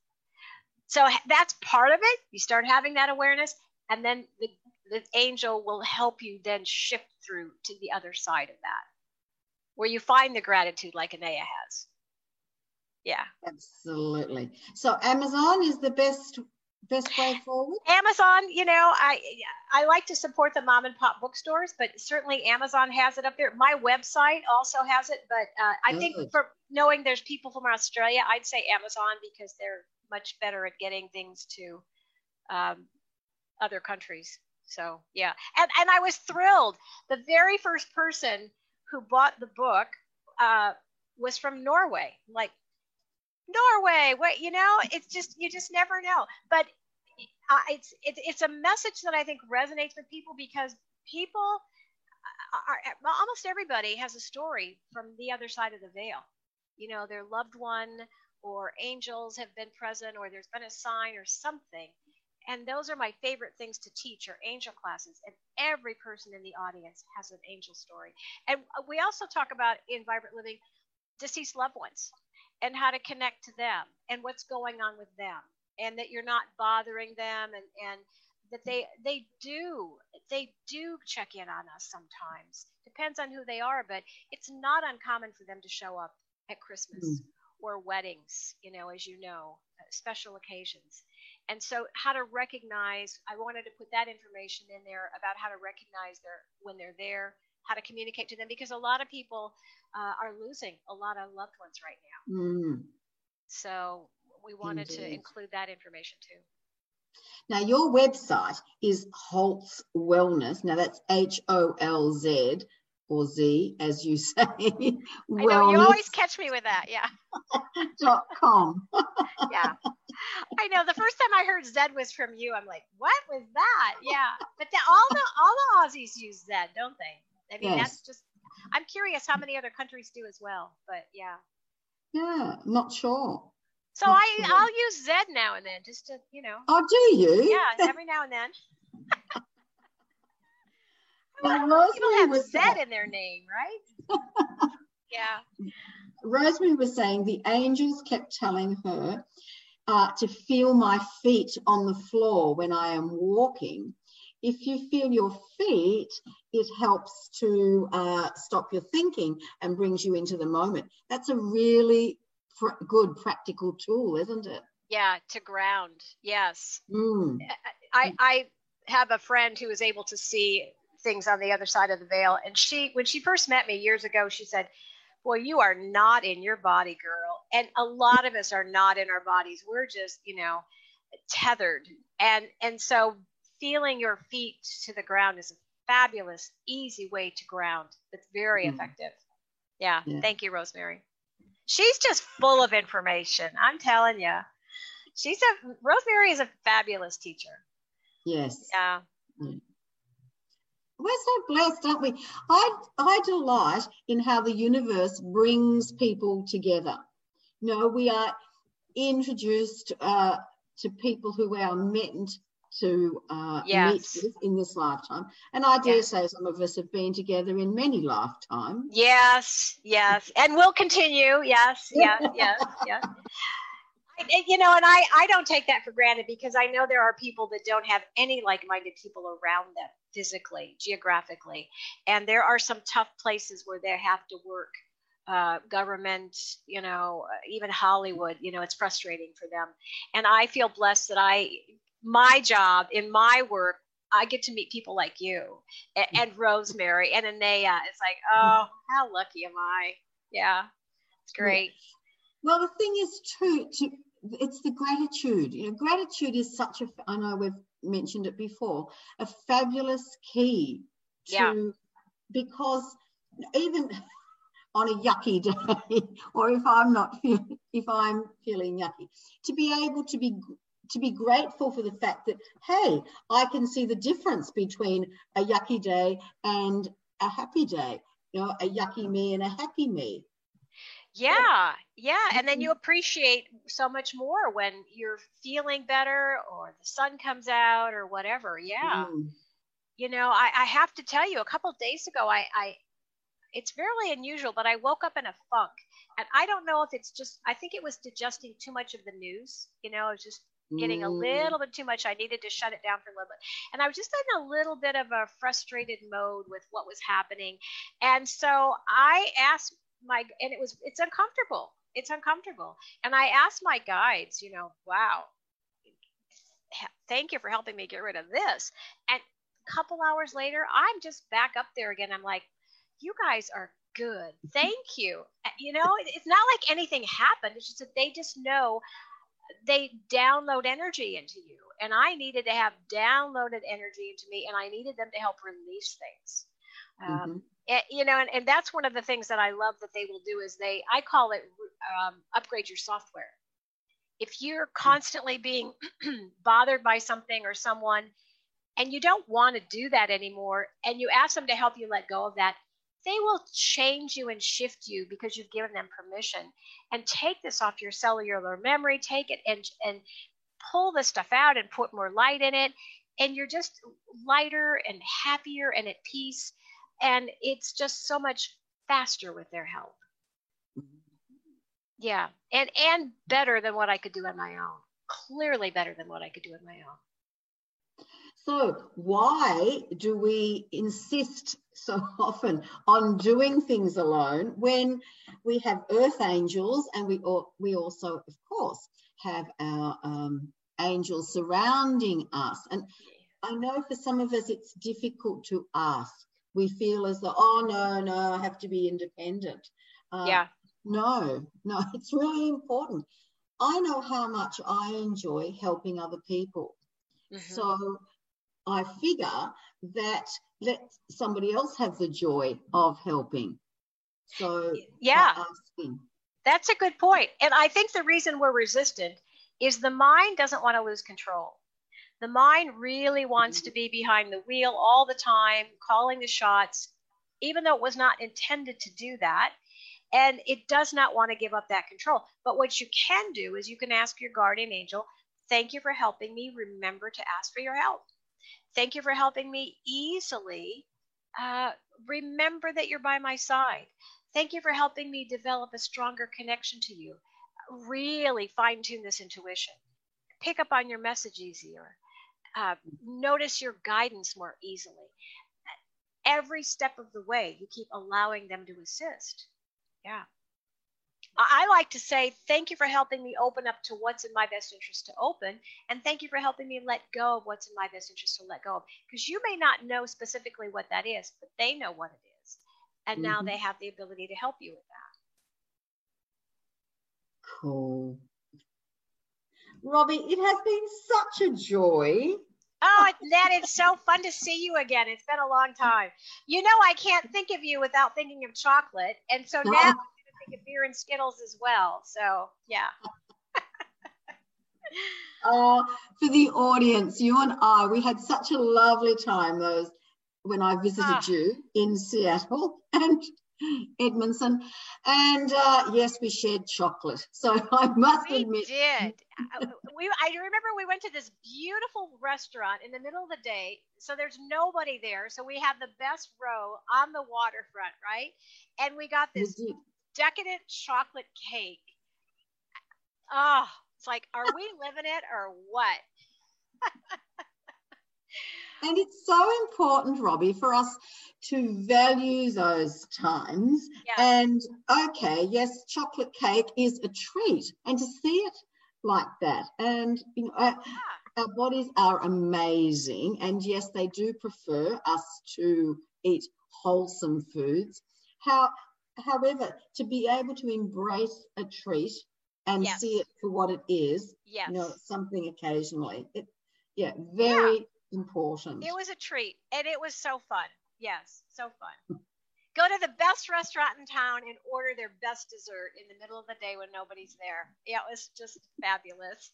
So that's part of it. You start having that awareness, and then the, the angel will help you then shift through to the other side of that, where you find the gratitude like Anaya has yeah. Absolutely. So amazon is the best best way forward? Amazon you know i i like to support the mom and pop bookstores but certainly amazon has it up there. My website also has it but uh, i Good. think for knowing there's people from australia i'd say amazon because they're much better at getting things to um, other countries. So yeah. And and i was thrilled. The very first person who bought the book uh, was from norway. Like Norway. What you know, it's just you just never know. But uh, it's it, it's a message that I think resonates with people because people are, are, almost everybody has a story from the other side of the veil. You know, their loved one or angels have been present, or there's been a sign or something. And those are my favorite things to teach are angel classes. And every person in the audience has an angel story. And we also talk about in Vibrant Living deceased loved ones and how to connect to them and what's going on with them and that you're not bothering them and and that they they do they do check in on us sometimes depends on who they are but it's not uncommon for them to show up at christmas mm. or weddings you know as you know uh, special occasions and so how to recognize i wanted to put that information in there about how to recognize their when they're there how to communicate to them because a lot of people uh, are losing a lot of loved ones right now. Mm. So we wanted Indeed. to include that information too. Now, your website is Holz Wellness. Now, that's H O L Z or Z, as you [LAUGHS] say. I know you always catch me with that. Yeah. [LAUGHS] dot com. [LAUGHS] yeah. I know. The first time I heard Z was from you. I'm like, what was that? Yeah. But the, all the all the Aussies use Z, don't they? I mean, yes. that's just, I'm curious how many other countries do as well, but yeah. Yeah, not sure. So not I, sure. I'll use Z now and then just to, you know. Oh, do you? Yeah, [LAUGHS] every now and then. [LAUGHS] well, people have Z that. in their name, right? [LAUGHS] yeah. Rosemary was saying the angels kept telling her uh, to feel my feet on the floor when I am walking if you feel your feet, it helps to uh, stop your thinking and brings you into the moment. That's a really pr- good practical tool, isn't it? Yeah, to ground. Yes. Mm. I, I have a friend who is able to see things on the other side of the veil. And she, when she first met me years ago, she said, Boy, you are not in your body, girl. And a lot of us are not in our bodies. We're just, you know, tethered. And and so feeling your feet to the ground is a fabulous, easy way to ground. It's very mm effective. Yeah, yeah. Thank you, Rosemary. She's just full of information. I'm telling you. She's a Rosemary is a fabulous teacher. Yes. Yeah. Mm. We're so blessed, aren't we? I I delight in how the universe brings people together. You know, we are introduced uh, to people who are meant to uh, yes. meet with in this lifetime. And I dare yes. say some of us have been together in many lifetimes. Yes, yes. And we'll continue. Yes, yes, [LAUGHS] yes, yes. You know, and I, I don't take that for granted because I know there are people that don't have any like minded people around them physically, geographically. And there are some tough places where they have to work uh, government, you know, even Hollywood, you know, it's frustrating for them. And I feel blessed that I, my job in my work, I get to meet people like you and, mm. and Rosemary and Anaya. It's like, mm. oh, how lucky am I? Yeah, it's great. Well, the thing is, too, to, it's the gratitude. You know, gratitude is such a. I know we've mentioned it before. A fabulous key to yeah. because even [LAUGHS] on a yucky [LAUGHS] day or if i'm not feeling if i'm feeling yucky to be able to be to be grateful for the fact that hey i can see the difference between a yucky day and a happy day you know a yucky me and a happy me yeah yeah and then you appreciate so much more when you're feeling better or the sun comes out or whatever yeah mm. you know I, I have to tell you a couple days ago I, I it's fairly unusual, but I woke up in a funk. And I don't know if it's just, I think it was digesting too much of the news. You know, I was just getting a mm. little bit too much. I needed to shut it down for a little bit. And I was just in a little bit of a frustrated mode with what was happening. And so I asked my, and it was, it's uncomfortable. It's uncomfortable. And I asked my guides, you know, wow, thank you for helping me get rid of this. And a couple hours later, I'm just back up there again. I'm like, you guys are good. Thank you. You know, it's not like anything happened. It's just that they just know they download energy into you. And I needed to have downloaded energy into me, and I needed them to help release things. Um, mm-hmm. Um, and, you know, and, and that's one of the things that I love that they will do is they, I call it um, upgrade your software. If you're constantly being [CLEARS THROAT] bothered by something or someone, and you don't want to do that anymore, and you ask them to help you let go of that, they will change you and shift you because you've given them permission. And take this off your cellular memory, take it and and pull the stuff out and put more light in it. And you're just lighter and happier and at peace. And it's just so much faster with their help. Mm-hmm. Yeah. And and better than what I could do on my own. Clearly better than what I could do on my own. So, why do we insist so [LAUGHS] often on doing things alone when we have earth angels and we, we also, of course, have our um, angels surrounding us? And I know for some of us it's difficult to ask. We feel as though, oh, no, no, I have to be independent. Uh, yeah. No, no, [LAUGHS] it's really important. I know how much I enjoy helping other people. Mm-hmm. So I figure that let somebody else have the joy of helping. So, yeah, that's a good point. And I think the reason we're resistant is the mind doesn't want to lose control. The mind really wants to be behind the wheel all the time, calling the shots, even though it was not intended to do that. And it does not want to give up that control. But what you can do is you can ask your guardian angel, Thank you for helping me. Remember to ask for your help. Thank you for helping me easily uh, remember that you're by my side. Thank you for helping me develop a stronger connection to you. Really fine tune this intuition. Pick up on your message easier. Uh, notice your guidance more easily. Every step of the way, you keep allowing them to assist. Yeah. I like to say thank you for helping me open up to what's in my best interest to open, and thank you for helping me let go of what's in my best interest to let go of. Because you may not know specifically what that is, but they know what it is. And mm-hmm. now they have the ability to help you with that. Cool. Robbie, it has been such a joy. Oh, Ned, it's so fun to see you again. It's been a long time. You know, I can't think of you without thinking of chocolate. And so now beer and Skittles as well. So yeah. [LAUGHS] uh, for the audience, you and I, we had such a lovely time those when I visited ah. you in Seattle [LAUGHS] and Edmondson. And uh, yes, we shared chocolate. [LAUGHS] So I must we admit. did. Uh, we, I remember we went to this beautiful restaurant in the middle of the day. So there's nobody there. So we had the best row on the waterfront, right? And we got this decadent chocolate cake. Oh, it's like, are we [LAUGHS] living it or what? [LAUGHS] And it's so important, Robbie, for us to value those times. Yeah. And okay, yes, chocolate cake is a treat, and to see it like that, and you know, uh, uh, our, our bodies are amazing, and yes, they do prefer us to eat wholesome foods. How, however, to be able to embrace a treat and Yes. see it for what it is, Yes. you know, something occasionally. It, yeah, very important. It was a treat and it was so fun. Yes, so fun. Go to the best restaurant in town and order their best dessert in the middle of the day when nobody's there. Yeah, it was just fabulous.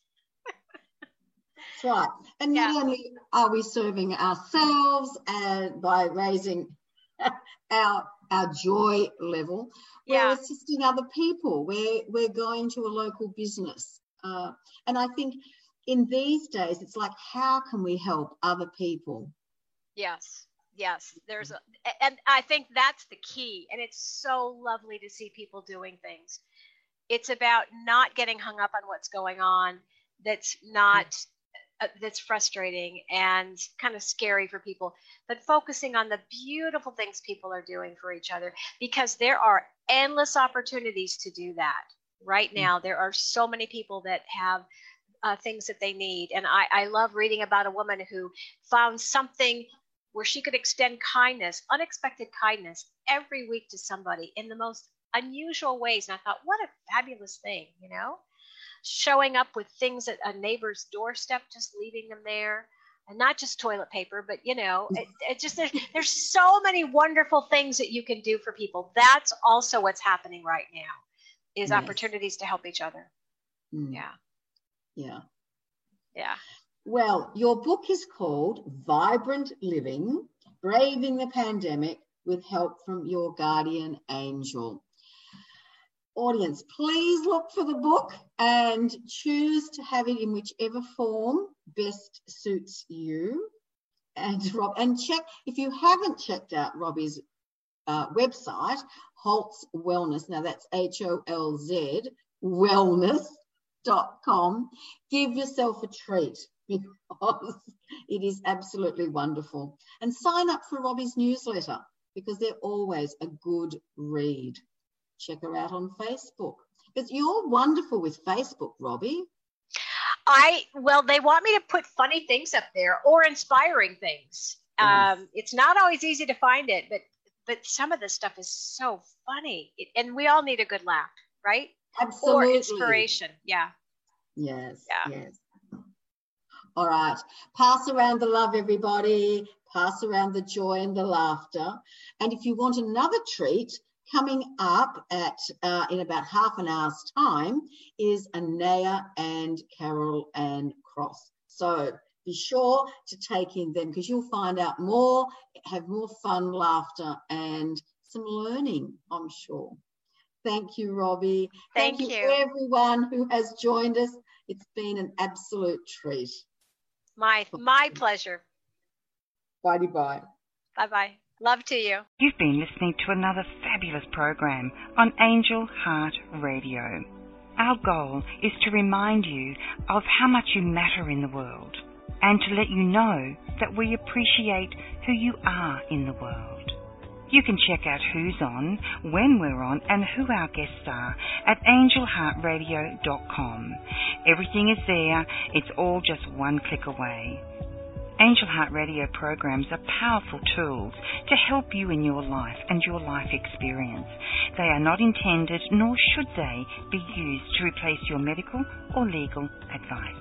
That's right. And not Yeah. only are we serving ourselves and by raising [LAUGHS] our our joy level, we're Yeah. assisting other people. We're we're going to a local business, uh, and I think in these days it's like, how can we help other people? Yes. Yes. There's a, and I think that's the key. And it's so lovely to see people doing things. It's about not getting hung up on what's going on that's not uh, that's frustrating and kind of scary for people, but focusing on the beautiful things people are doing for each other because there are endless opportunities to do that. Right now, there are so many people that have uh, things that they need. And I, I love reading about a woman who found something where she could extend kindness, unexpected kindness, every week to somebody in the most unusual ways. And I thought, what a fabulous thing, you know? Showing up with things at a neighbor's doorstep, just leaving them there. And not just toilet paper, but you know, it, it just there's, there's so many wonderful things that you can do for people. That's also what's happening right now, is Yes. opportunities to help each other. Mm, Yeah, yeah. yeah. Well, your book is called Vibrant Living Braving the Pandemic with Help from Your Guardian Angel. Audience, please look for the book and choose to have it in whichever form best suits you. And Rob, and check if you haven't checked out Robbie's uh, website, Holz Wellness. Now that's H O L Z wellness.com. Give yourself a treat [LAUGHS] because it is absolutely wonderful. And sign up for Robbie's newsletter because they're always a good read. Check her out on Facebook. Because you're wonderful with Facebook, Robbie. I well, they want me to put funny things up there or inspiring things. Yes. Um, it's not always easy to find it, but but some of this stuff is so funny, it, and we all need a good laugh, right? Absolutely. Or inspiration. Yeah. Yes. Yeah. Yes. All right. Pass around the love, everybody. Pass around the joy and the laughter. And if you want another treat, coming up at uh, in about half an hour's time is Anaya and Carol and Cross. So be sure to take in them because you'll find out more, have more fun, laughter, and some learning, I'm sure. Thank you, Robbie. Thank you, you. everyone who has joined us. It's been an absolute treat. My my pleasure. Bye bye. Bye bye. Love to you. You've been listening to another fabulous program on Angel Heart Radio. Our goal is to remind you of how much you matter in the world and to let you know that we appreciate who you are in the world. You can check out who's on, when we're on, and who our guests are at angelheartradio.com. Everything is there, it's all just one click away. Angel Heart Radio programs are powerful tools to help you in your life and your life experience. They are not intended, nor should they, be used to replace your medical or legal advice.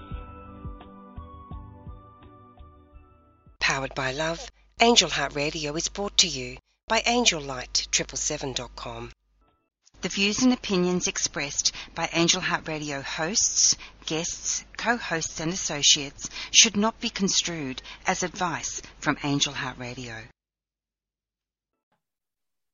Powered by love, Angel Heart Radio is brought to you by AngelLight777.com. The views and opinions expressed by Angel Heart Radio hosts, guests, co-hosts and associates should not be construed as advice from Angel Heart Radio.